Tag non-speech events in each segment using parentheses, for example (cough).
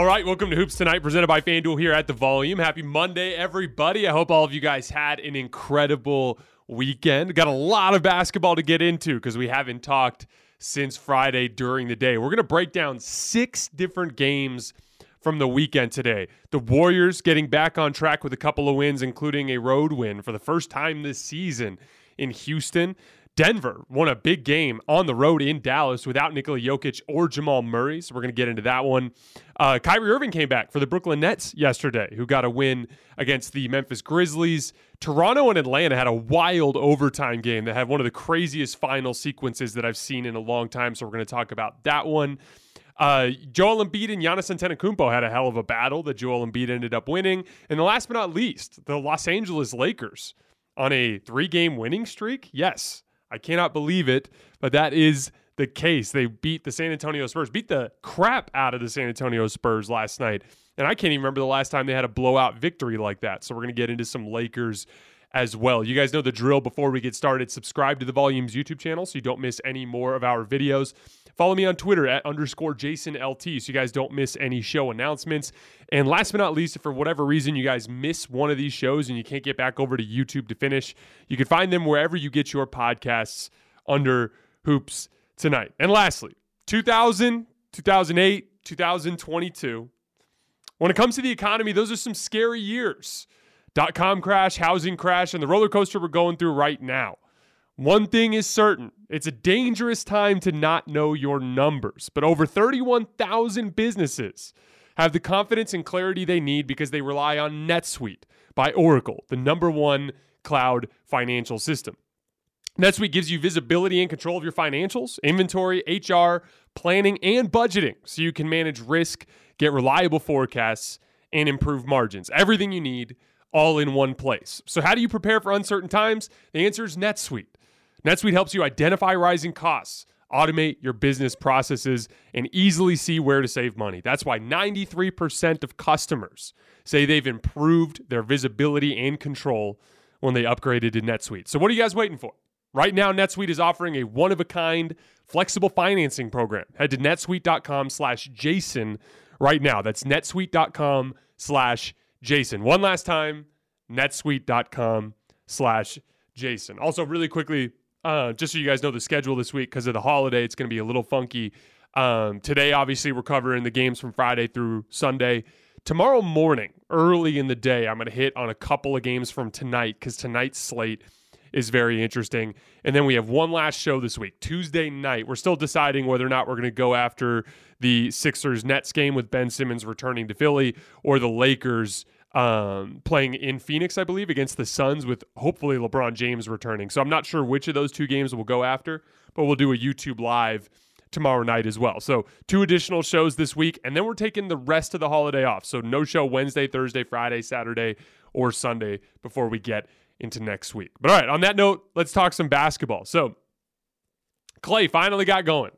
All right, welcome to Hoops Tonight, presented by FanDuel here at the Volume. Happy Monday, everybody. I hope all of you guys had an incredible weekend. Got a lot of basketball to get into because we haven't talked since Friday during the day. We're going to break down six different games from the weekend today. The Warriors getting back on track with a couple of wins, including a road win for the first time this season in Houston. Denver won a big game on the road in Dallas without Nikola Jokic or Jamal Murray. So we're going to get into that one. Uh, Kyrie Irving came back for the Brooklyn Nets yesterday, who got a win against the Memphis Grizzlies. Toronto and Atlanta had a wild overtime game that had one of the craziest final sequences that I've seen in a long time. So we're going to talk about that one. Uh, Joel Embiid and Giannis Antetokounmpo had a hell of a battle that Joel Embiid ended up winning. And the last but not least, the Los Angeles Lakers on a three-game winning streak. Yes, I cannot believe it, but that is the case. They beat the San Antonio Spurs, beat the crap out of the San Antonio Spurs last night. And I can't even remember the last time they had a blowout victory like that. So we're going to get into some Lakers as well. You guys know the drill before we get started. Subscribe to the Volumes YouTube channel so you don't miss any more of our videos. Follow me on Twitter at underscore Jason LT so you guys don't miss any show announcements. And last but not least, if for whatever reason you guys miss one of these shows and you can't get back over to YouTube to finish, you can find them wherever you get your podcasts under Hoops Tonight. And lastly, 2000, 2008, 2022. When it comes to the economy, those are some scary years. Dot com crash, housing crash, and the roller coaster we're going through right now. One thing is certain it's a dangerous time to not know your numbers, but over 31,000 businesses have the confidence and clarity they need because they rely on NetSuite by Oracle, the number one cloud financial system. NetSuite gives you visibility and control of your financials, inventory, HR, planning, and budgeting so you can manage risk, get reliable forecasts, and improve margins. Everything you need all in one place. So, how do you prepare for uncertain times? The answer is NetSuite. NetSuite helps you identify rising costs, automate your business processes, and easily see where to save money. That's why 93% of customers say they've improved their visibility and control when they upgraded to NetSuite. So, what are you guys waiting for? Right now, NetSuite is offering a one of a kind flexible financing program. Head to netsuite.com slash Jason right now. That's netsuite.com slash Jason. One last time, netsuite.com slash Jason. Also, really quickly, uh, just so you guys know the schedule this week because of the holiday, it's going to be a little funky. Um, today, obviously, we're covering the games from Friday through Sunday. Tomorrow morning, early in the day, I'm going to hit on a couple of games from tonight because tonight's slate is very interesting. And then we have one last show this week, Tuesday night. We're still deciding whether or not we're going to go after the Sixers Nets game with Ben Simmons returning to Philly or the Lakers um, playing in Phoenix, I believe, against the Suns with hopefully LeBron James returning. So I'm not sure which of those two games we'll go after, but we'll do a YouTube live tomorrow night as well. So two additional shows this week, and then we're taking the rest of the holiday off. So no show Wednesday, Thursday, Friday, Saturday, or Sunday before we get into next week. But all right, on that note, let's talk some basketball. So Klay finally got going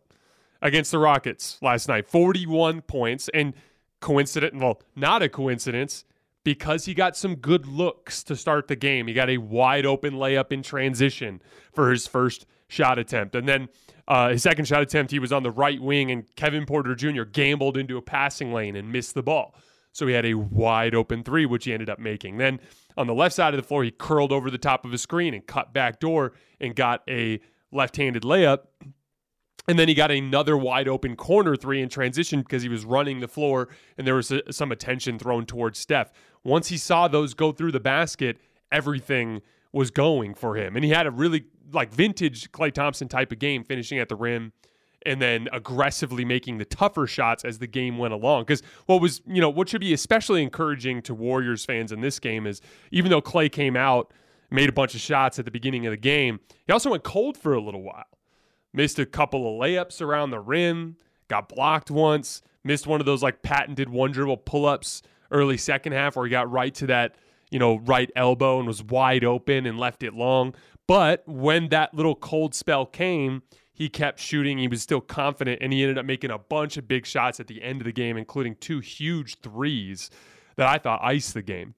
against the Rockets last night, 41 points, and coincident, well, not a coincidence because he got some good looks to start the game. He got a wide open layup in transition for his first shot attempt. And then uh, his second shot attempt, he was on the right wing, and Kevin Porter Jr. gambled into a passing lane and missed the ball. So he had a wide open three, which he ended up making. Then on the left side of the floor, he curled over the top of a screen and cut back door and got a left handed layup. And then he got another wide open corner three in transition because he was running the floor and there was a, some attention thrown towards Steph. Once he saw those go through the basket, everything was going for him. And he had a really like vintage Klay Thompson type of game, finishing at the rim and then aggressively making the tougher shots as the game went along. Because what was, you know, what should be especially encouraging to Warriors fans in this game is even though Klay came out, made a bunch of shots at the beginning of the game, he also went cold for a little while. Missed a couple of layups around the rim, got blocked once, missed one of those like patented one dribble pull ups early second half where he got right to that, you know, right elbow and was wide open and left it long. But when that little cold spell came, he kept shooting. He was still confident, and he ended up making a bunch of big shots at the end of the game, including two huge threes that I thought iced the game.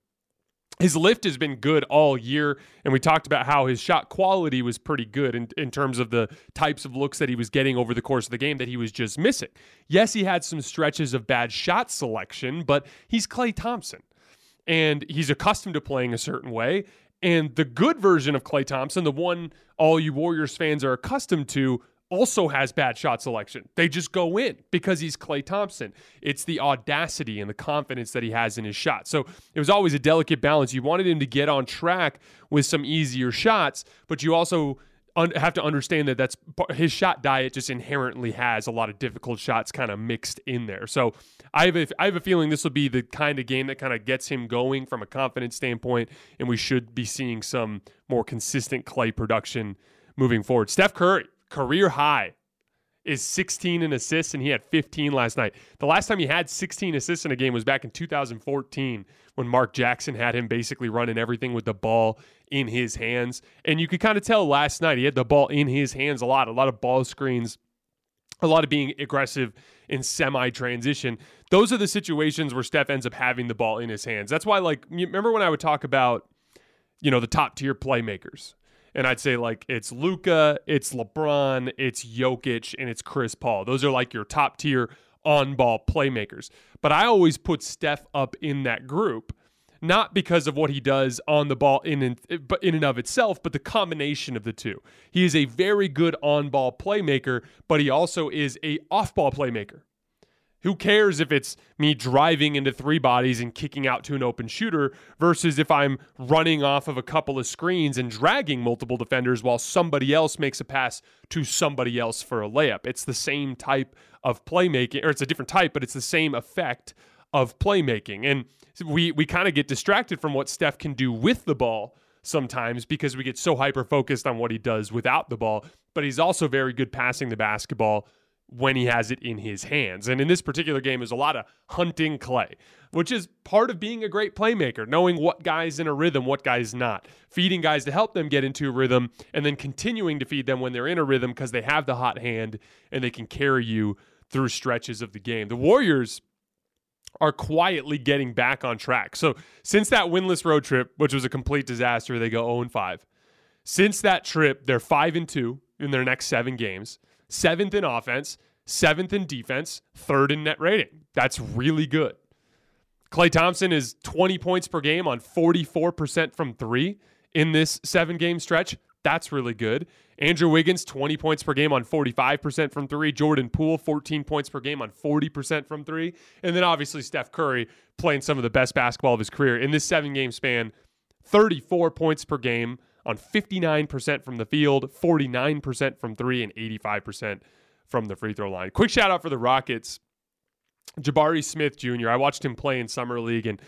His lift has been good all year, and we talked about how his shot quality was pretty good in, in terms of the types of looks that he was getting over the course of the game that he was just missing. Yes, he had some stretches of bad shot selection, but he's Klay Thompson, and he's accustomed to playing a certain way. And the good version of Klay Thompson, the one all you Warriors fans are accustomed to, also has bad shot selection. They just go in because he's Klay Thompson. It's the audacity and the confidence that he has in his shot. So it was always a delicate balance. You wanted him to get on track with some easier shots, but you also have to understand that that's his shot diet just inherently has a lot of difficult shots kind of mixed in there. So I have a, I have a feeling this will be the kind of game that kind of gets him going from a confidence standpoint, and we should be seeing some more consistent Klay production moving forward. Steph Curry, career high is 16 in assists, and he had 15 last night. The last time he had 16 assists in a game was back in 2014 when Mark Jackson had him basically running everything with the ball in his hands. And you could kind of tell last night he had the ball in his hands a lot, a lot of ball screens, a lot of being aggressive in semi transition. Those are the situations where Steph ends up having the ball in his hands. That's why, like, remember when I would talk about, you know, the top tier playmakers? And I'd say like it's Luka, it's LeBron, it's Jokic, and it's Chris Paul. Those are like your top tier on ball playmakers. But I always put Steph up in that group, not because of what he does on the ball in and, in and of itself, but the combination of the two. He is a very good on ball playmaker, but he also is a off ball playmaker. Who cares if it's me driving into three bodies and kicking out to an open shooter versus if I'm running off of a couple of screens and dragging multiple defenders while somebody else makes a pass to somebody else for a layup? It's the same type of playmaking, or it's a different type, but it's the same effect of playmaking. And we we kind of get distracted from what Steph can do with the ball sometimes because we get so hyper focused on what he does without the ball. But he's also very good passing the basketball when he has it in his hands. And in this particular game, is a lot of hunting Klay, which is part of being a great playmaker, knowing what guys in a rhythm, what guys not, feeding guys to help them get into a rhythm, and then continuing to feed them when they're in a rhythm because they have the hot hand and they can carry you through stretches of the game. The Warriors are quietly getting back on track. So since that winless road trip, which was a complete disaster, they go 0 5. Since that trip, they're 5 and 2 in their next seven games seventh in offense, seventh in defense, third in net rating. That's really good. Klay Thompson is 20 points per game on 44% from three in this seven game stretch. That's really good. Andrew Wiggins, 20 points per game on 45% from three. Jordan Poole, 14 points per game on 40% from three. And then obviously Steph Curry playing some of the best basketball of his career in this seven game span, 34 points per game on 59% from the field, 49% from three, and 85% from the free throw line. Quick shout out for the Rockets. Jabari Smith Jr. I watched him play in summer league and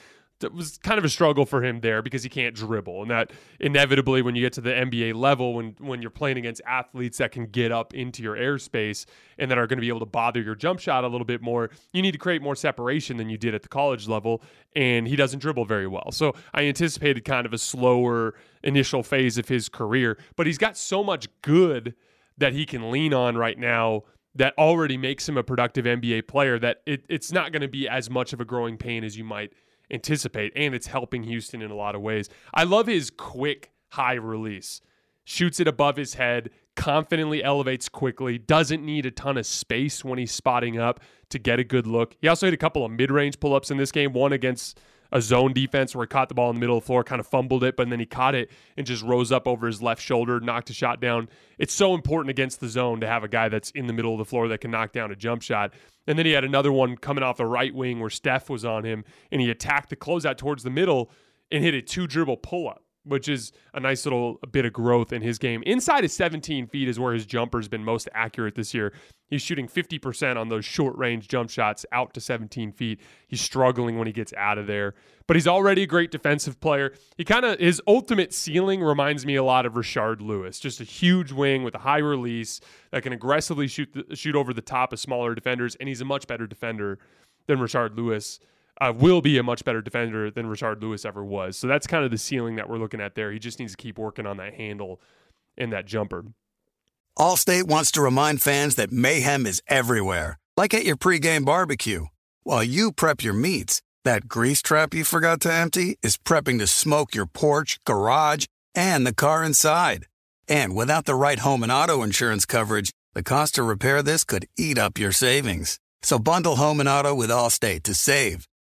it was kind of a struggle for him there because he can't dribble and that inevitably when you get to the NBA level when when you're playing against athletes that can get up into your airspace and that are going to be able to bother your jump shot a little bit more you need to create more separation than you did at the college level and he doesn't dribble very well so I anticipated kind of a slower initial phase of his career but he's got so much good that he can lean on right now that already makes him a productive NBA player that it, it's not going to be as much of a growing pain as you might anticipate, and it's helping Houston in a lot of ways. I love his quick high release. Shoots it above his head, confidently elevates quickly, doesn't need a ton of space when he's spotting up to get a good look. He also hit a couple of mid range pull ups in this game, one against a zone defense where he caught the ball in the middle of the floor, kind of fumbled it, but then he caught it and just rose up over his left shoulder, knocked a shot down. It's so important against the zone to have a guy that's in the middle of the floor that can knock down a jump shot. And then he had another one coming off the right wing where Steph was on him, and he attacked the closeout towards the middle and hit a two dribble pull up which is a nice little bit of growth in his game. Inside of 17 feet is where his jumper's been most accurate this year. He's shooting 50% on those short range jump shots out to 17 feet. He's struggling when he gets out of there, but he's already a great defensive player. He kind of, his ultimate ceiling reminds me a lot of Rashard Lewis, just a huge wing with a high release that can aggressively shoot, the, shoot over the top of smaller defenders, and he's a much better defender than Rashard Lewis uh, will be a much better defender than Rashard Lewis ever was. So that's kind of the ceiling that we're looking at there. He just needs to keep working on that handle and that jumper. Allstate wants to remind fans that mayhem is everywhere, like at your pregame barbecue. While you prep your meats, that grease trap you forgot to empty is prepping to smoke your porch, garage, and the car inside. And without the right home and auto insurance coverage, the cost to repair this could eat up your savings. So bundle home and auto with Allstate to save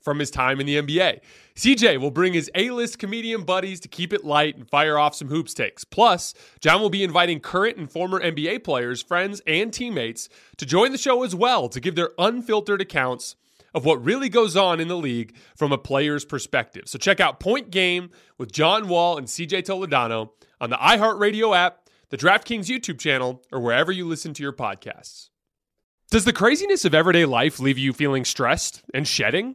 from his time in the NBA. CJ will bring his A list comedian buddies to keep it light and fire off some hoops takes. Plus, John will be inviting current and former NBA players, friends, and teammates to join the show as well to give their unfiltered accounts of what really goes on in the league from a player's perspective. So check out Point Game with John Wall and CJ Toledano on the iHeartRadio app, the DraftKings YouTube channel, or wherever you listen to your podcasts. Does the craziness of everyday life leave you feeling stressed and shedding?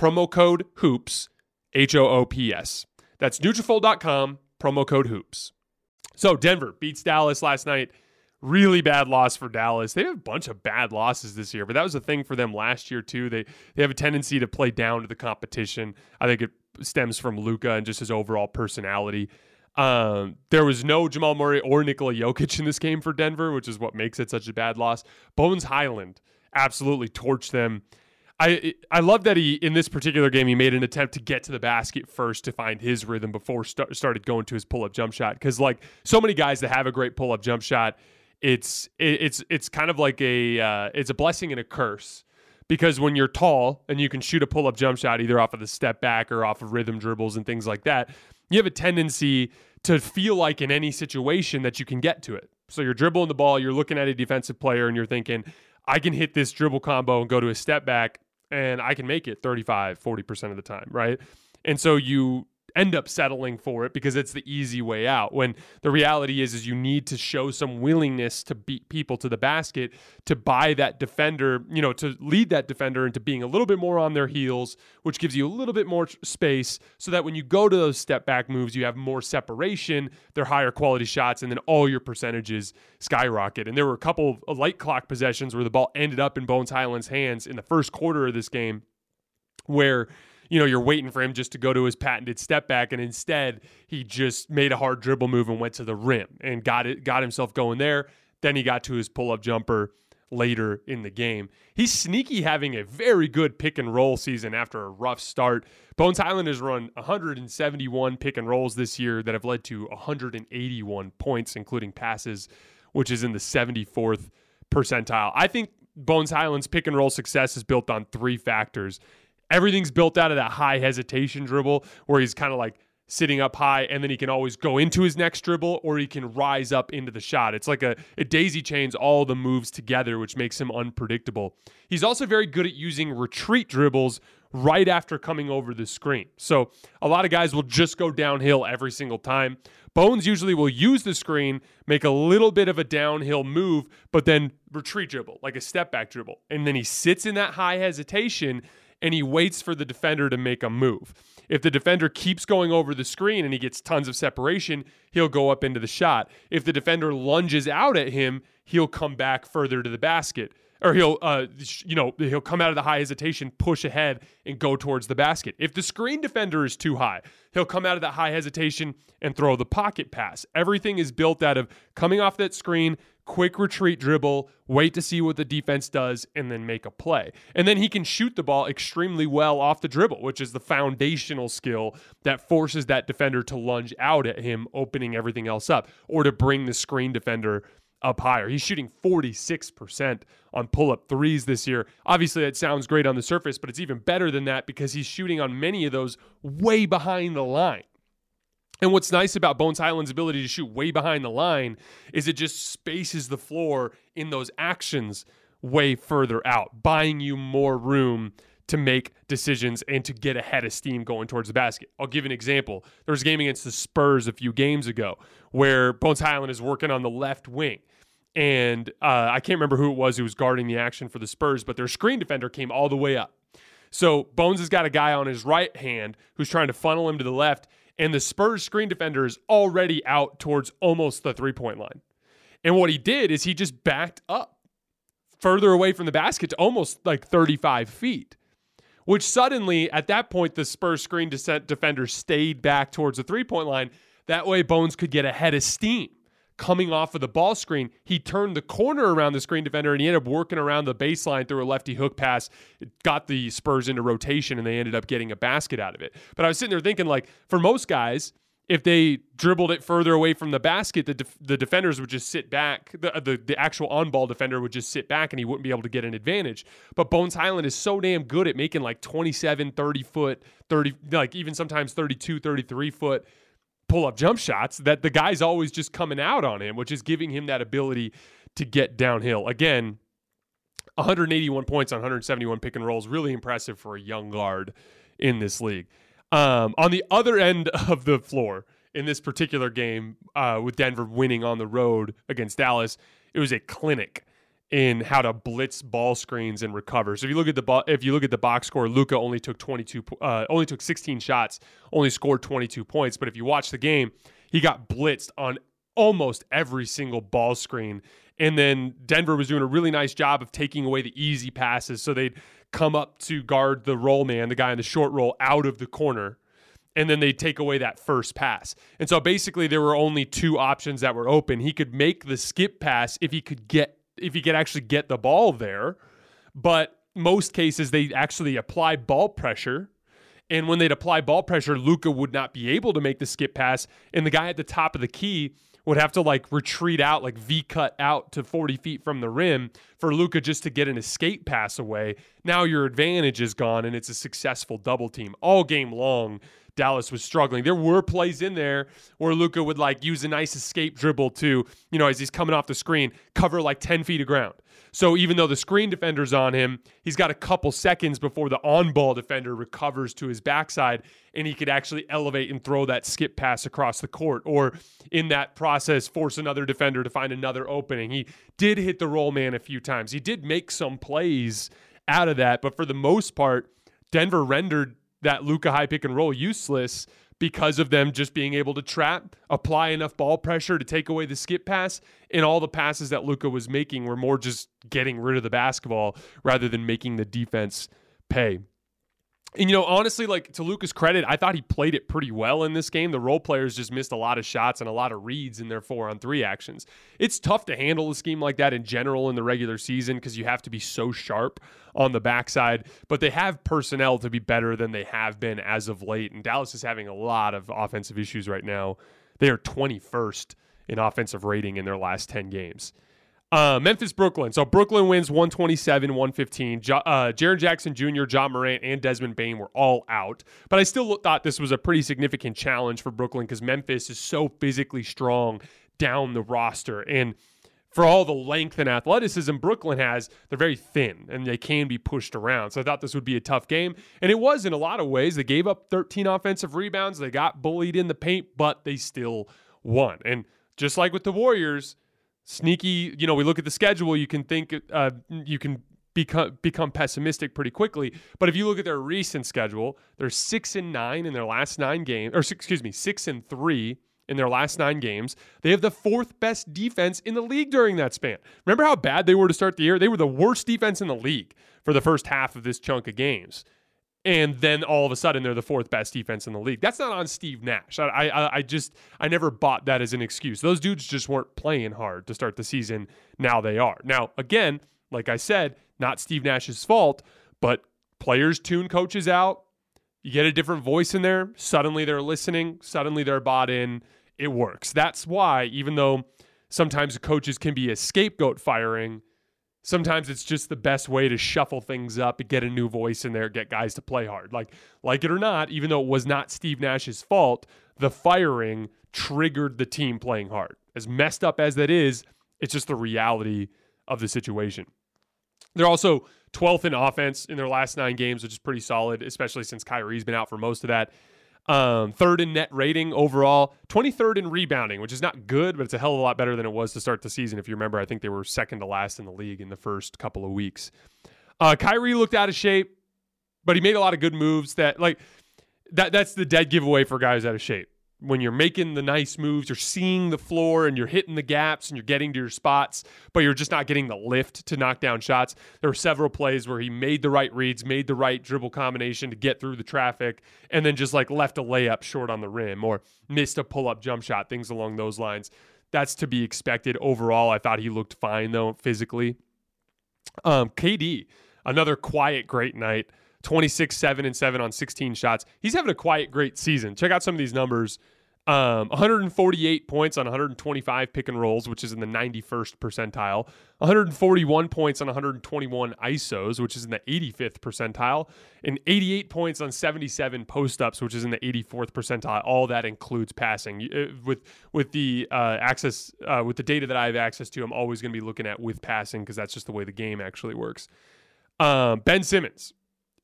promo code HOOPS, H-O-O-P-S. That's Nutrafol.com, promo code HOOPS. So Denver beats Dallas last night. Really bad loss for Dallas. They have a bunch of bad losses this year, but that was a thing for them last year too. They they have a tendency to play down to the competition. I think it stems from Luka and just his overall personality. Um, there was no Jamal Murray or Nikola Jokic in this game for Denver, which is what makes it such a bad loss. Bones Hyland absolutely torched them. I I love that he in this particular game he made an attempt to get to the basket first to find his rhythm before start, started going to his pull up jump shot because like so many guys that have a great pull up jump shot, it's it, it's it's kind of like a uh, it's a blessing and a curse because when you're tall and you can shoot a pull up jump shot either off of the step back or off of rhythm dribbles and things like that, you have a tendency to feel like in any situation that you can get to it. So you're dribbling the ball, you're looking at a defensive player, and you're thinking, I can hit this dribble combo and go to a step back and I can make it 35, 40% of the time, right? And so you end up settling for it because it's the easy way out. When the reality is is you need to show some willingness to beat people to the basket to buy that defender you know to lead that defender into being a little bit more on their heels which gives you a little bit more space so that when you go to those step back moves you have more separation they're higher quality shots and then all your percentages skyrocket. And there were a couple of light clock possessions where the ball ended up in Bones Hyland's hands in the first quarter of this game where you know, you're waiting for him just to go to his patented step back, and instead he just made a hard dribble move and went to the rim and got it, got himself going there. Then he got to his pull up jumper later in the game. He's sneaky having a very good pick and roll season after a rough start. Bones Hyland has run 171 pick and rolls this year that have led to 181 points, including passes, which is in the 74th percentile. I think Bones Hyland's pick and roll success is built on three factors. Everything's built out of that high hesitation dribble where he's kind of like sitting up high and then he can always go into his next dribble or he can rise up into the shot. It's like a it daisy chains all the moves together, which makes him unpredictable. He's also very good at using retreat dribbles right after coming over the screen. So a lot of guys will just go downhill every single time. Bones usually will use the screen, make a little bit of a downhill move, but then retreat dribble, like a step back dribble. And then he sits in that high hesitation and he waits for the defender to make a move. If the defender keeps going over the screen and he gets tons of separation, he'll go up into the shot. If the defender lunges out at him, he'll come back further to the basket. Or he'll, uh, you know, he'll come out of the high hesitation, push ahead, and go towards the basket. If the screen defender is too high, he'll come out of that high hesitation and throw the pocket pass. Everything is built out of coming off that screen, quick retreat dribble, wait to see what the defense does, and then make a play. And then he can shoot the ball extremely well off the dribble, which is the foundational skill that forces that defender to lunge out at him, opening everything else up, or to bring the screen defender up higher. He's shooting 46% on pull up threes this year. Obviously, that sounds great on the surface, but it's even better than that because he's shooting on many of those way behind the line. And what's nice about Bones Hyland's ability to shoot way behind the line is it just spaces the floor in those actions way further out, buying you more room to make decisions and to get ahead of steam going towards the basket. I'll give an example. There was a game against the Spurs a few games ago where Bones Hyland is working on the left wing. And uh, I can't remember who it was who was guarding the action for the Spurs, but their screen defender came all the way up. So Bones has got a guy on his right hand who's trying to funnel him to the left, and the Spurs screen defender is already out towards almost the three point line. And what he did is he just backed up further away from the basket to almost like 35 feet, which suddenly at that point, the Spurs screen descent defender stayed back towards the three point line. That way, Bones could get ahead of steam coming off of the ball screen. He turned the corner around the screen defender and he ended up working around the baseline through a lefty hook pass. It got the Spurs into rotation and they ended up getting a basket out of it. But I was sitting there thinking, like, for most guys, if they dribbled it further away from the basket, the, the defenders would just sit back. The, uh, the, the actual on ball defender would just sit back and he wouldn't be able to get an advantage. But Bones Hyland is so damn good at making like 27, 30 foot, 30, like even sometimes 32, 33 foot pull up jump shots that the guy's always just coming out on him, which is giving him that ability to get downhill. Again, 181 points on 171 pick and rolls, really impressive for a young guard in this league. Um, on the other end (laughs) of the floor in this particular game, uh, with Denver winning on the road against Dallas, it was a clinic in how to blitz ball screens and recover. So if you look at the if you look at the box score, Luka only took 22 uh, only took 16 shots, only scored 22 points, but if you watch the game, he got blitzed on almost every single ball screen. And then Denver was doing a really nice job of taking away the easy passes. So they'd come up to guard the roll man, the guy in the short roll out of the corner and then they take away that first pass. And so basically there were only two options that were open. He could make the skip pass if he could get if he could actually get the ball there. But most cases, they actually apply ball pressure. And when they'd apply ball pressure, Luka would not be able to make the skip pass. And the guy at the top of the key would have to like retreat out, like V cut out to 40 feet from the rim for Luka just to get an escape pass away. Now your advantage is gone and it's a successful double team all game long. Dallas was struggling. There were plays in there where Luka would like use a nice escape dribble to, you know, as he's coming off the screen, cover like 10 feet of ground. So even though the screen defender's on him, he's got a couple seconds before the on ball defender recovers to his backside and he could actually elevate and throw that skip pass across the court or in that process force another defender to find another opening. He did hit the roll man a few times. He did make some plays out of that, but for the most part, Denver rendered that Luka high pick and roll useless because of them just being able to trap, apply enough ball pressure to take away the skip pass, and all the passes that Luka was making were more just getting rid of the basketball rather than making the defense pay. And you know, honestly, like to Luka's credit, I thought he played it pretty well in this game. The role players just missed a lot of shots and a lot of reads in their four on three actions. It's tough to handle a scheme like that in general in the regular season because you have to be so sharp on the backside. But they have personnel to be better than they have been as of late. And Dallas is having a lot of offensive issues right now. They are 21st in offensive rating in their last 10 games. Uh, Memphis, Brooklyn. So Brooklyn wins 127, 115. Jo- uh, Jaren Jackson Jr., Ja Morant, and Desmond Bane were all out. But I still thought this was a pretty significant challenge for Brooklyn because Memphis is so physically strong down the roster. And for all the length and athleticism Brooklyn has, they're very thin and they can be pushed around. So I thought this would be a tough game. And it was in a lot of ways. They gave up 13 offensive rebounds. They got bullied in the paint, but they still won. And just like with the Warriors, sneaky. You know, we look at the schedule. You can think uh, you can become become pessimistic pretty quickly. But if you look at their recent schedule, they're six and nine in their last nine games, or excuse me, six and three in their last nine games. They have the fourth best defense in the league during that span. Remember how bad they were to start the year? They were the worst defense in the league for the first half of this chunk of games and then all of a sudden they're the fourth best defense in the league. That's not on Steve Nash. I, I, I just I never bought that as an excuse. Those dudes just weren't playing hard to start the season. Now they are. Now again, like I said, not Steve Nash's fault, but players tune coaches out. You get a different voice in there. Suddenly they're listening. Suddenly they're bought in. It works. That's why even though sometimes coaches can be a scapegoat firing Sometimes it's just the best way to shuffle things up, and get a new voice in there, get guys to play hard. Like, like it or not, even though it was not Steve Nash's fault, the firing triggered the team playing hard. As messed up as that is, it's just the reality of the situation. They're also 12th in offense in their last nine games, which is pretty solid, especially since Kyrie's been out for most of that. Um, third in net rating overall, 23rd in rebounding, which is not good, but it's a hell of a lot better than it was to start the season. If you remember, I think they were second to last in the league in the first couple of weeks. Uh, Kyrie looked out of shape. but he made a lot of good moves that like that that's the dead giveaway for guys out of shape. When you're making the nice moves, you're seeing the floor and you're hitting the gaps and you're getting to your spots, but you're just not getting the lift to knock down shots. There were several plays where he made the right reads, made the right dribble combination to get through the traffic, and then just like left a layup short on the rim or missed a pull up jump shot, things along those lines. That's to be expected overall. I thought he looked fine though physically. Um, KD, another quiet, great night. 26, 7 and 7 on 16 shots. He's having a quiet, great season. Check out some of these numbers. Um, 148 points on 125 pick and rolls, which is in the 91st percentile. 141 points on 121 ISOs, which is in the 85th percentile. And 88 points on 77 post ups, which is in the 84th percentile. All that includes passing. Uh, with with the uh, access, uh, with the data that I have access to, I'm always going to be looking at with passing because that's just the way the game actually works. Um, ben Simmons,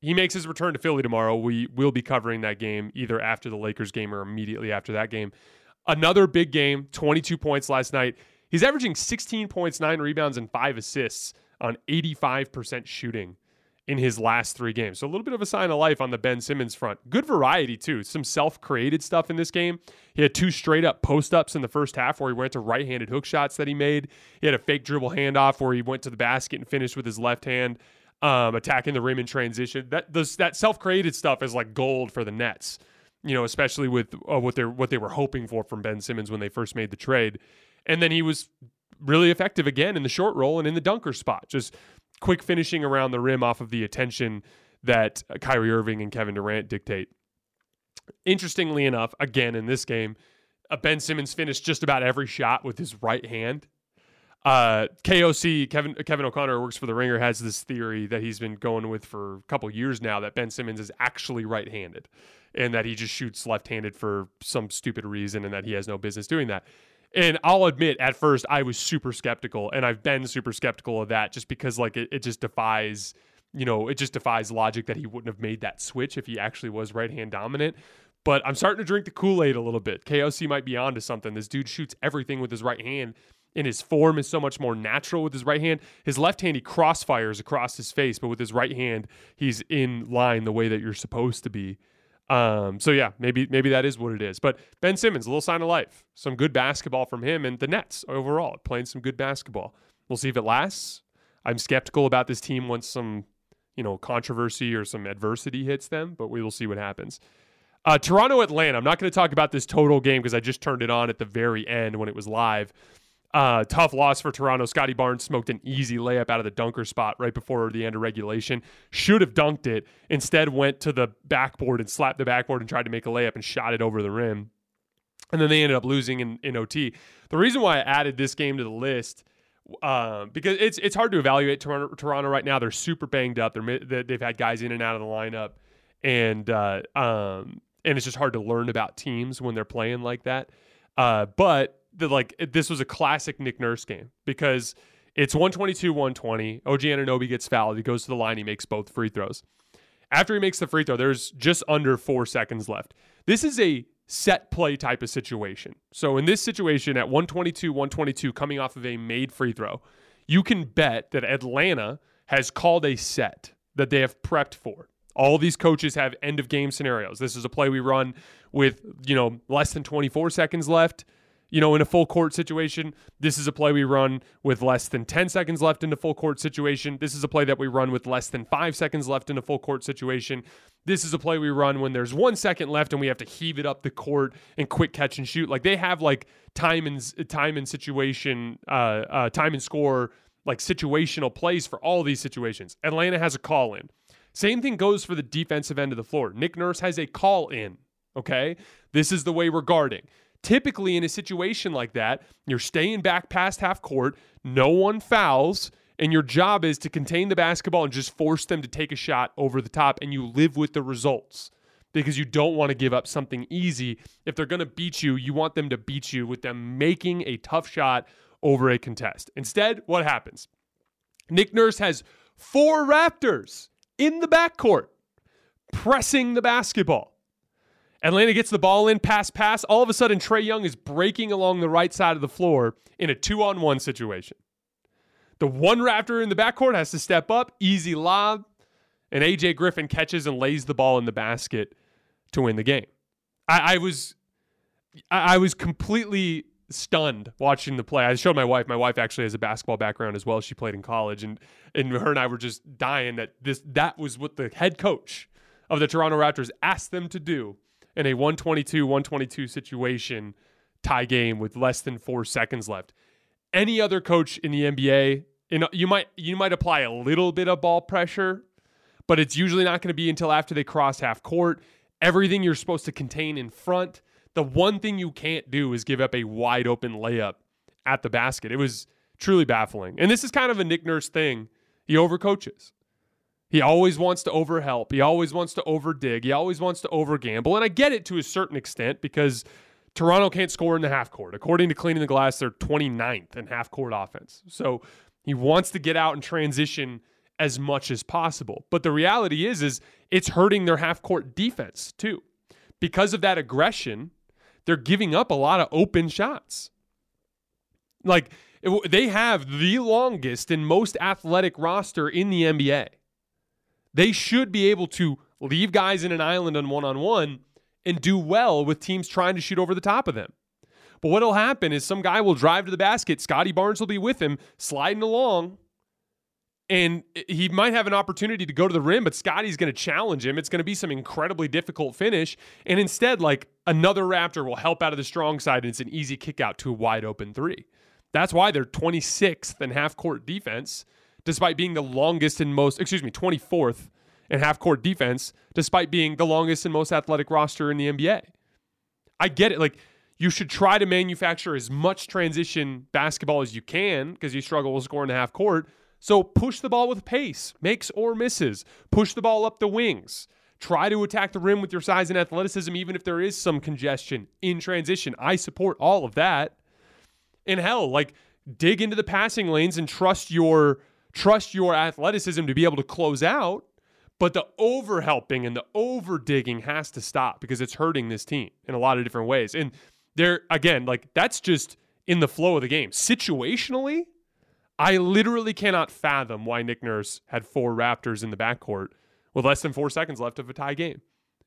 he makes his return to Philly tomorrow. We will be covering that game either after the Lakers game or immediately after that game. Another big game, 22 points last night. He's averaging 16 points, nine rebounds, and five assists on 85% shooting in his last three games. So a little bit of a sign of life on the Ben Simmons front. Good variety, too. Some self created stuff in this game. He had two straight up post ups in the first half where he went to right handed hook shots that he made. He had a fake dribble handoff where he went to the basket and finished with his left hand um, attacking the rim in transition. That those, that self created stuff is like gold for the Nets. You know, especially with uh, what they what they were hoping for from Ben Simmons when they first made the trade, and then he was really effective again in the short roll and in the dunker spot, just quick finishing around the rim off of the attention that Kyrie Irving and Kevin Durant dictate. Interestingly enough, again in this game, Ben Simmons finished just about every shot with his right hand uh, KOC Kevin Kevin O'Connor works for the Ringer has this theory that he's been going with for a couple years now that Ben Simmons is actually right-handed and that he just shoots left-handed for some stupid reason and that he has no business doing that. And I'll admit, at first, I was super skeptical, and I've been super skeptical of that just because, like, it, it just defies, you know, it just defies logic that he wouldn't have made that switch if he actually was right hand dominant. But I'm starting to drink the Kool Aid a little bit. KOC might be onto something. This dude shoots everything with his right hand, and his form is so much more natural with his right hand. His left hand, he crossfires across his face, but with his right hand, he's in line the way that you're supposed to be. Um, so yeah, maybe maybe that is what it is. But Ben Simmons, a little sign of life, some good basketball from him, and the Nets overall playing some good basketball. We'll see if it lasts. I'm skeptical about this team once some you know controversy or some adversity hits them, but we will see what happens. Uh, Toronto Atlanta. I'm not going to talk about this total game because I just turned it on at the very end when it was live. Uh, tough loss for Toronto. Scottie Barnes smoked an easy layup out of the dunker spot right before the end of regulation. Should have dunked it. Instead, went to the backboard and slapped the backboard and tried to make a layup and shot it over the rim. And then they ended up losing in, in OT. The reason why I added this game to the list uh, because it's it's hard to evaluate Toronto, Toronto right now. They're super banged up. They're they've had guys in and out of the lineup, and uh, um, and it's just hard to learn about teams when they're playing like that. Uh, but the, like this was a classic Nick Nurse game because it's 122 120. OG Anunoby gets fouled. He goes to the line. He makes both free throws. After he makes the free throw, there's just under four seconds left. This is a set play type of situation. So in this situation at 122 122, coming off of a made free throw, you can bet that Atlanta has called a set that they have prepped for. All these coaches have end of game scenarios. This is a play we run with, you know, less than 24 seconds left you know, in a full court situation. This is a play we run with less than 10 seconds left in a full court situation. This is a play that we run with less than five seconds left in a full court situation. This is a play we run when there's one second left and we have to heave it up the court and quick catch and shoot. Like they have like time and time and situation, uh, uh, time and score, like situational plays for all these situations. Atlanta has a call in. Same thing goes for the defensive end of the floor. Nick Nurse has a call in. Okay. This is the way we're guarding. Typically, in a situation like that, you're staying back past half court, no one fouls, and your job is to contain the basketball and just force them to take a shot over the top, and you live with the results because you don't want to give up something easy. If they're going to beat you, you want them to beat you with them making a tough shot over a contest. Instead, what happens? Nick Nurse has four Raptors in the backcourt pressing the basketball. Atlanta gets the ball in, pass, pass. All of a sudden, Trae Young is breaking along the right side of the floor in a two on one situation. The one Raptor in the backcourt has to step up, easy lob, And AJ Griffin catches and lays the ball in the basket to win the game. I, I was I, I was completely stunned watching the play. I showed my wife. My wife actually has a basketball background as well. She played in college, and and her and I were just dying that this that was what the head coach of the Toronto Raptors asked them to do in a 122-122 situation tie game with less than four seconds left. Any other coach in the NBA, you you might you might apply a little bit of ball pressure, but it's usually not going to be until after they cross half court. Everything you're supposed to contain in front the one thing you can't do is give up a wide open layup at the basket. It was truly baffling. And this is kind of a Nick Nurse thing. He overcoaches. He always wants to overhelp. He always wants to overdig. He always wants to overgamble. And I get it to a certain extent because Toronto can't score in the half court. According to Cleaning the Glass, they're 29th in half court offense. So he wants to get out and transition as much as possible. But the reality is is it's hurting their half court defense too. Because of that aggression, they're giving up a lot of open shots. Like they have the longest and most athletic roster in the NBA. They should be able to leave guys in an island on one on one and do well with teams trying to shoot over the top of them. But what'll happen is some guy will drive to the basket, Scottie Barnes will be with him, sliding along, and he might have an opportunity to go to the rim, but Scottie's going to challenge him. It's going to be some incredibly difficult finish. And instead, like another Raptor will help out of the strong side, and it's an easy kick out to a wide open three. That's why they're 26th in half court defense, despite being the longest and most, excuse me, 24th in half court defense, despite being the longest and most athletic roster in the NBA. I get it. Like, you should try to manufacture as much transition basketball as you can because you struggle with scoring the half court so push the ball with pace, makes or misses. Push the ball up the wings. Try to attack the rim with your size and athleticism, even if there is some congestion in transition. I support all of that. And hell, like dig into the passing lanes and trust your trust your athleticism to be able to close out. But the overhelping and the over digging has to stop because it's hurting this team in a lot of different ways. And there again, like that's just in the flow of the game. Situationally, I literally cannot fathom why Nick Nurse had four Raptors in the backcourt with less than four seconds left of a tie game.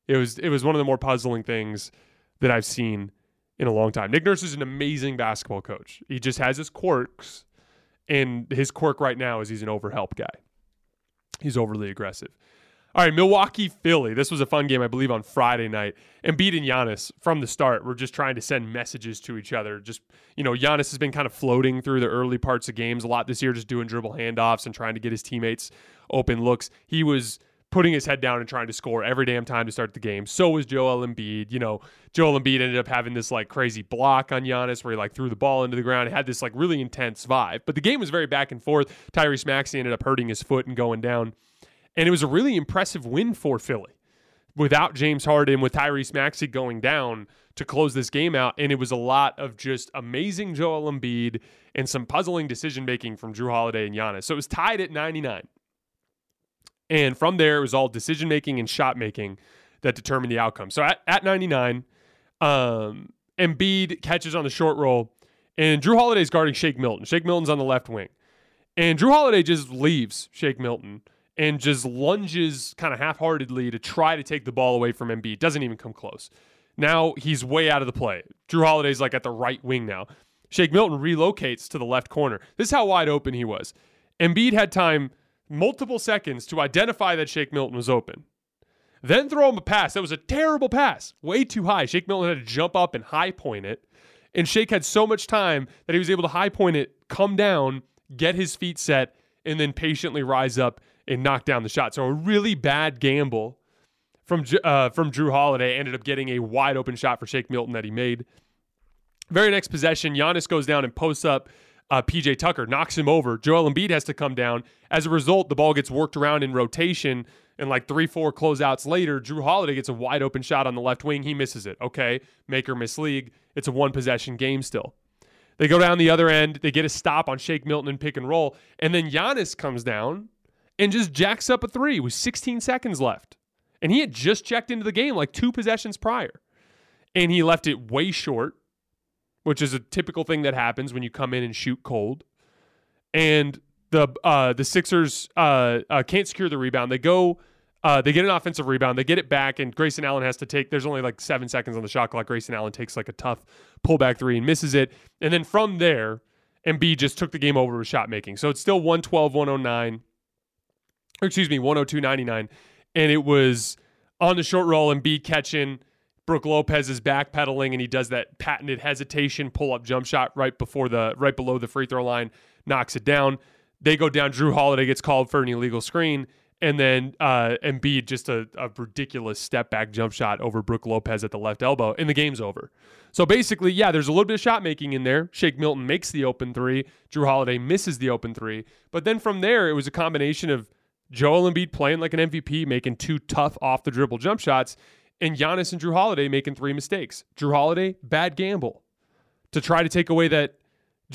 It was it was one of the more puzzling things that I've seen in a long time. Nick Nurse is an amazing basketball coach. He just has his quirks, and his quirk right now is he's an overhelp guy. He's overly aggressive. All right, Milwaukee, Philly. This was a fun game, I believe, on Friday night. And beating Giannis from the start, we're just trying to send messages to each other. Just, you know, Giannis has been kind of floating through the early parts of games a lot this year, just doing dribble handoffs and trying to get his teammates open looks. He was putting his head down and trying to score every damn time to start the game. So was Joel Embiid. You know, Joel Embiid ended up having this like crazy block on Giannis where he like threw the ball into the ground. It had this like really intense vibe. But the game was very back and forth. Tyrese Maxey ended up hurting his foot and going down. And it was a really impressive win for Philly without James Harden, with Tyrese Maxey going down to close this game out. And it was a lot of just amazing Joel Embiid and some puzzling decision making from Jrue Holiday and Giannis. So it was tied at 99. And from there, it was all decision making and shot making that determined the outcome. So at, at 99, um, Embiid catches on the short roll, and Jrue Holiday's guarding Shake Milton. Shake Milton's on the left wing. And Jrue Holiday just leaves Shake Milton and just lunges kind of half heartedly to try to take the ball away from Embiid. Doesn't even come close. Now he's way out of the play. Jrue Holiday's like at the right wing now. Shake Milton relocates to the left corner. This is how wide open he was. Embiid had time, multiple seconds, to identify that Shake Milton was open. Then throw him a pass. That was a terrible pass. Way too high. Shake Milton had to jump up and high point it. And Shake had so much time that he was able to high point it, come down, get his feet set, and then patiently rise up and knock down the shot. So a really bad gamble from uh, from Jrue Holiday ended up getting a wide open shot for Shake Milton that he made. Very next possession, Giannis goes down and posts up uh, PJ Tucker, knocks him over. Joel Embiid has to come down. As a result, the ball gets worked around in rotation. And like three, four closeouts later, Jrue Holiday gets a wide open shot on the left wing. He misses it. Okay, make or miss league. It's a one possession game still. They go down the other end. They get a stop on Shake Milton and pick and roll. And then Giannis comes down and just jacks up a three with 16 seconds left. And he had just checked into the game like two possessions prior. And he left it way short, which is a typical thing that happens when you come in and shoot cold. And the uh, the Sixers uh, uh, can't secure the rebound. They go Uh, they get an offensive rebound. They get it back, and Grayson Allen has to take. There's only like seven seconds on the shot clock. Grayson Allen takes like a tough pullback three and misses it. And then from there, Embiid just took the game over with shot making. So it's still 112, 109, excuse me, 102, 99. And it was on the short roll, and Embiid catching. Brook Lopez is backpedaling and he does that patented hesitation pull up jump shot right before the right below the free throw line, knocks it down. They go down. Jrue Holiday gets called for an illegal screen. And then uh, Embiid just a, a ridiculous step back jump shot over Brook Lopez at the left elbow, and the game's over. So basically, yeah, there's a little bit of shot making in there. Shake Milton makes the open three. Jrue Holiday misses the open three. But then from there, it was a combination of Joel Embiid playing like an MVP, making two tough off the dribble jump shots, and Giannis and Jrue Holiday making three mistakes. Jrue Holiday, bad gamble to try to take away that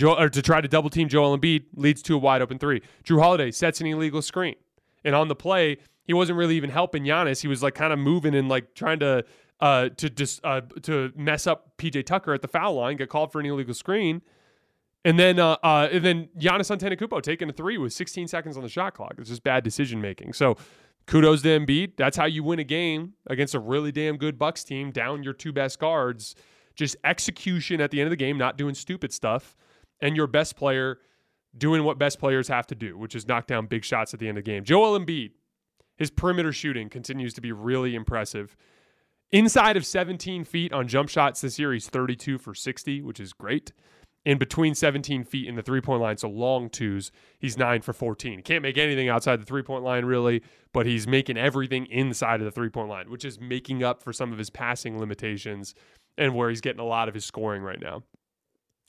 or to try to double team Joel Embiid leads to a wide open three. Jrue Holiday sets an illegal screen. And on the play, he wasn't really even helping Giannis. He was like kind of moving and like trying to uh to just uh to mess up PJ Tucker at the foul line, get called for an illegal screen. And then uh, uh and then Giannis Antetokounmpo taking a three with 16 seconds on the shot clock. It's just bad decision making. So kudos to Embiid. That's how you win a game against a really damn good Bucks team, down your two best guards. Just execution at the end of the game, not doing stupid stuff, and your best player doing what best players have to do, which is knock down big shots at the end of the game. Joel Embiid, his perimeter shooting continues to be really impressive. Inside of 17 feet on jump shots this year, he's 32 for 60, which is great. In between 17 feet in the three point line, so long twos, he's 9 for 14. He can't make anything outside the three point line, really, but he's making everything inside of the three point line, which is making up for some of his passing limitations and where he's getting a lot of his scoring right now.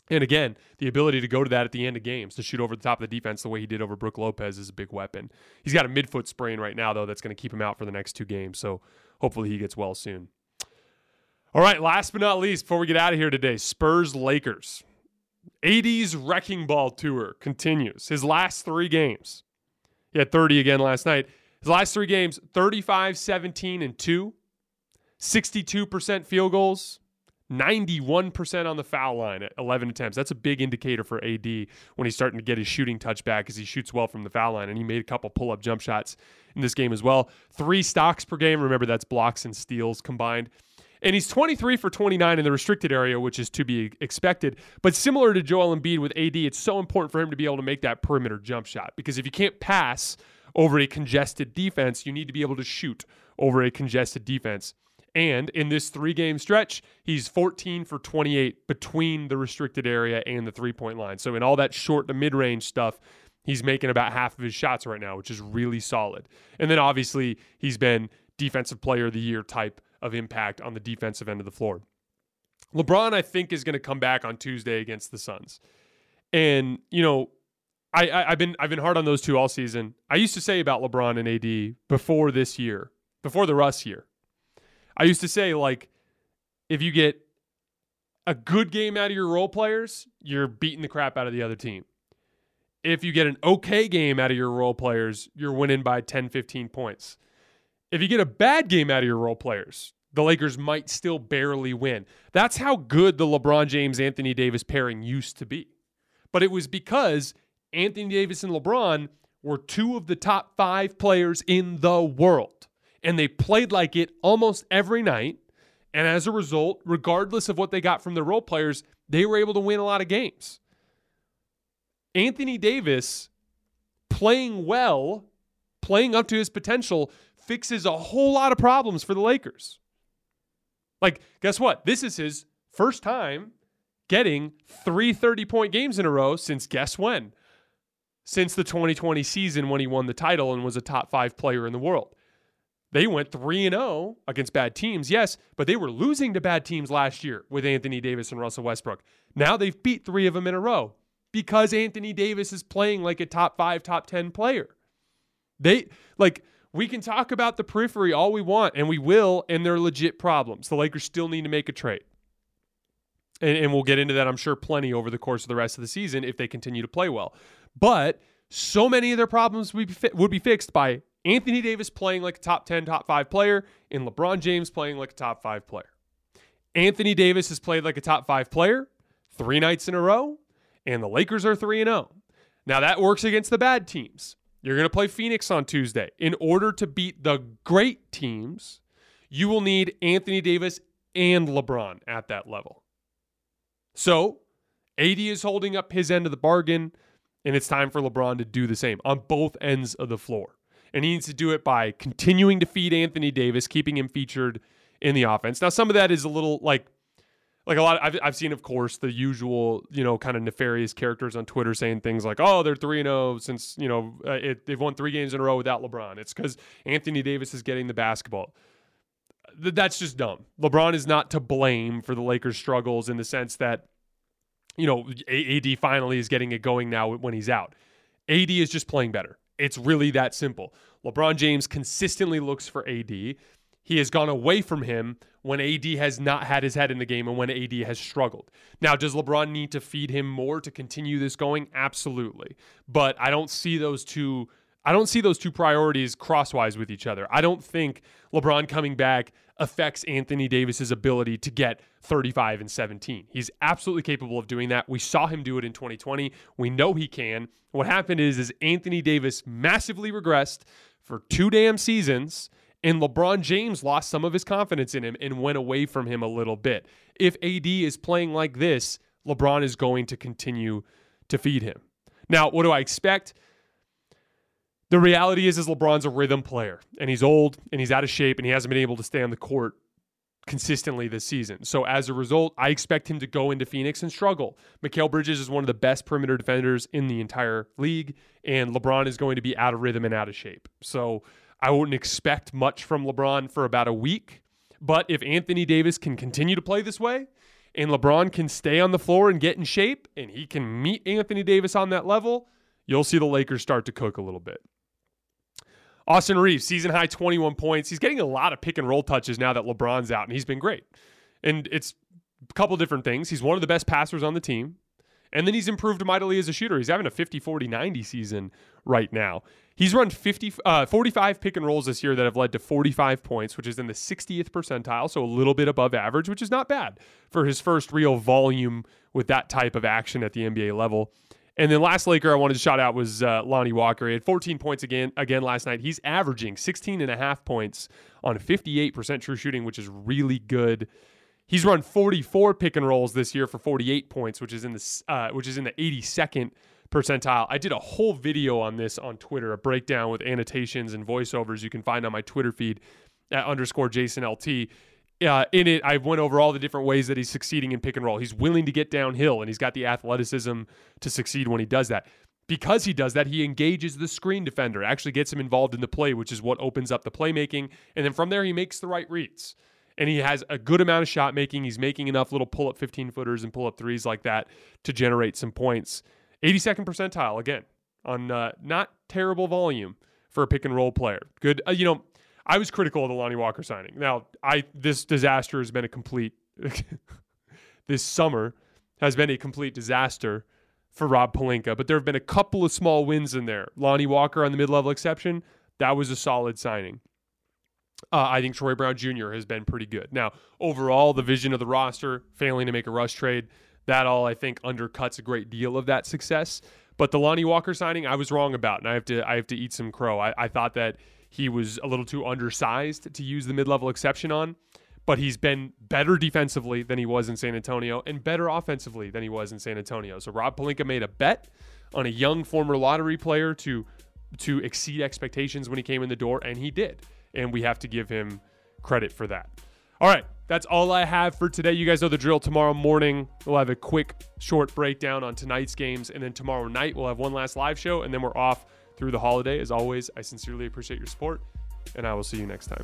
And again, the ability to go to that at the end of games to shoot over the top of the defense the way he did over Brook Lopez is a big weapon. He's got a midfoot sprain right now, though, that's going to keep him out for the next two games. So hopefully he gets well soon. All right, last but not least, before we get out of here today, Spurs Lakers. AD's wrecking ball tour continues. His last three games, he had 30 again last night. His last three games 35, 17, and 2, 62% field goals, 91% on the foul line at 11 attempts. That's a big indicator for AD when he's starting to get his shooting touch back as he shoots well from the foul line. And he made a couple pull up jump shots in this game as well. Three stocks per game. Remember, that's blocks and steals combined. And he's 23 for 29 in the restricted area, which is to be expected. But similar to Joel Embiid with AD, it's so important for him to be able to make that perimeter jump shot because if you can't pass over a congested defense, you need to be able to shoot over a congested defense. And in this three game stretch, he's 14 for 28 between the restricted area and the three point line. So, in all that short to mid range stuff, he's making about half of his shots right now, which is really solid. And then obviously, he's been defensive player of the year type of impact on the defensive end of the floor. LeBron, I think, is going to come back on Tuesday against the Suns. And, you know, I, I, have been I've been hard on those two all season. I used to say about LeBron and AD before this year, before the Russ year. I used to say like if you get a good game out of your role players, you're beating the crap out of the other team. If you get an okay game out of your role players, you're winning by 10, 15 points. If you get a bad game out of your role players, the Lakers might still barely win. That's how good the LeBron James Anthony Davis pairing used to be. But it was because Anthony Davis and LeBron were two of the top five players in the world and they played like it almost every night. And as a result, regardless of what they got from their role players, they were able to win a lot of games. Anthony Davis playing well, playing up to his potential, fixes a whole lot of problems for the Lakers. Like, guess what? This is his first time getting three 30 point games in a row since guess when? Since the 2020 season when he won the title and was a top five player in the world. They went 3 0 against bad teams, yes, but they were losing to bad teams last year with Anthony Davis and Russell Westbrook. Now they've beat three of them in a row because Anthony Davis is playing like a top five, top 10 player. They, like, we can talk about the periphery all we want, and we will, and they're legit problems. The Lakers still need to make a trade. And, and we'll get into that, I'm sure, plenty over the course of the rest of the season if they continue to play well. But so many of their problems would be, would be fixed by Anthony Davis playing like a top 10, top 5 player, and LeBron James playing like a top 5 player. Anthony Davis has played like a top 5 player three nights in a row, and the Lakers are 3 0. Now that works against the bad teams. You're going to play Phoenix on Tuesday. In order to beat the great teams, you will need Anthony Davis and LeBron at that level. So, AD is holding up his end of the bargain, and it's time for LeBron to do the same on both ends of the floor. And he needs to do it by continuing to feed Anthony Davis, keeping him featured in the offense. Now, some of that is a little like like a lot I've, I've seen of course the usual you know kind of nefarious characters on twitter saying things like oh they're 3-0 since you know uh, it, they've won three games in a row without lebron. It's because anthony davis is getting the basketball. Th- that's just dumb. Lebron is not to blame for the lakers struggles in the sense that you know ad finally is getting it going now when he's out. Ad is just playing better. It's really that simple. Lebron james consistently looks for ad he has gone away from him when AD has not had his head in the game and when AD has struggled. Now, does LeBron need to feed him more to continue this going? Absolutely. But I don't see those two I don't see those two priorities crosswise with each other. I don't think LeBron coming back affects Anthony Davis's ability to get 35 and 17. He's absolutely capable of doing that. We saw him do it in 2020. We know he can. What happened is is Anthony Davis massively regressed for two damn seasons and LeBron James lost some of his confidence in him and went away from him a little bit. If AD is playing like this, LeBron is going to continue to feed him. Now, what do I expect? The reality is, is LeBron's a rhythm player, and he's old, and he's out of shape, and he hasn't been able to stay on the court consistently this season. So as a result, I expect him to go into Phoenix and struggle. Mikal Bridges is one of the best perimeter defenders in the entire league, and LeBron is going to be out of rhythm and out of shape. So I wouldn't expect much from LeBron for about a week. But if Anthony Davis can continue to play this way and LeBron can stay on the floor and get in shape and he can meet Anthony Davis on that level, you'll see the Lakers start to cook a little bit. Austin Reaves, season high 21 points. He's getting a lot of pick and roll touches now that LeBron's out, and he's been great. And it's a couple different things. He's one of the best passers on the team. And then he's improved mightily as a shooter. He's having a 50 40 90 season right now. He's run 50, uh, 45 pick and rolls this year that have led to 45 points, which is in the 60th percentile, so a little bit above average, which is not bad for his first real volume with that type of action at the NBA level. And then last Laker I wanted to shout out was uh, Lonnie Walker. He had 14 points again again last night. He's averaging 16 and a half points on 58% true shooting, which is really good. He's run 44 pick and rolls this year for 48 points, which is in the uh, which is in the 82nd percentile. I did a whole video on this on Twitter, a breakdown with annotations and voiceovers you can find on my Twitter feed at underscore Jason LT. Uh, in it, I went over all the different ways that he's succeeding in pick and roll. He's willing to get downhill, and he's got the athleticism to succeed when he does that. Because he does that, he engages the screen defender, actually gets him involved in the play, which is what opens up the playmaking. And then from there, he makes the right reads and he has a good amount of shot making. He's making enough little pull up 15 footers and pull up threes like that to generate some points. 82nd percentile again on uh, not terrible volume for a pick and roll player. Good, uh, you know. I was critical of the Lonnie Walker signing. Now, I this disaster has been a complete. (laughs) this summer has been a complete disaster for Rob Pelinka, but there have been a couple of small wins in there. Lonnie Walker on the mid-level exception, that was a solid signing. Uh, I think Troy Brown Jr. has been pretty good. Now, overall, the vision of the roster, failing to make a Russ trade, that all I think undercuts a great deal of that success. But the Lonnie Walker signing, I was wrong about, and I have to I have to eat some crow. I, I thought that he was a little too undersized to use the mid level exception on, but he's been better defensively than he was in San Antonio and better offensively than he was in San Antonio. So Rob Pelinka made a bet on a young former lottery player to to exceed expectations when he came in the door, and he did and we have to give him credit for that. All right, that's all I have for today. You guys know the drill. Tomorrow morning, we'll have a quick, short breakdown on tonight's games, and then tomorrow night, we'll have one last live show, and then we're off through the holiday. As always, I sincerely appreciate your support, and I will see you next time.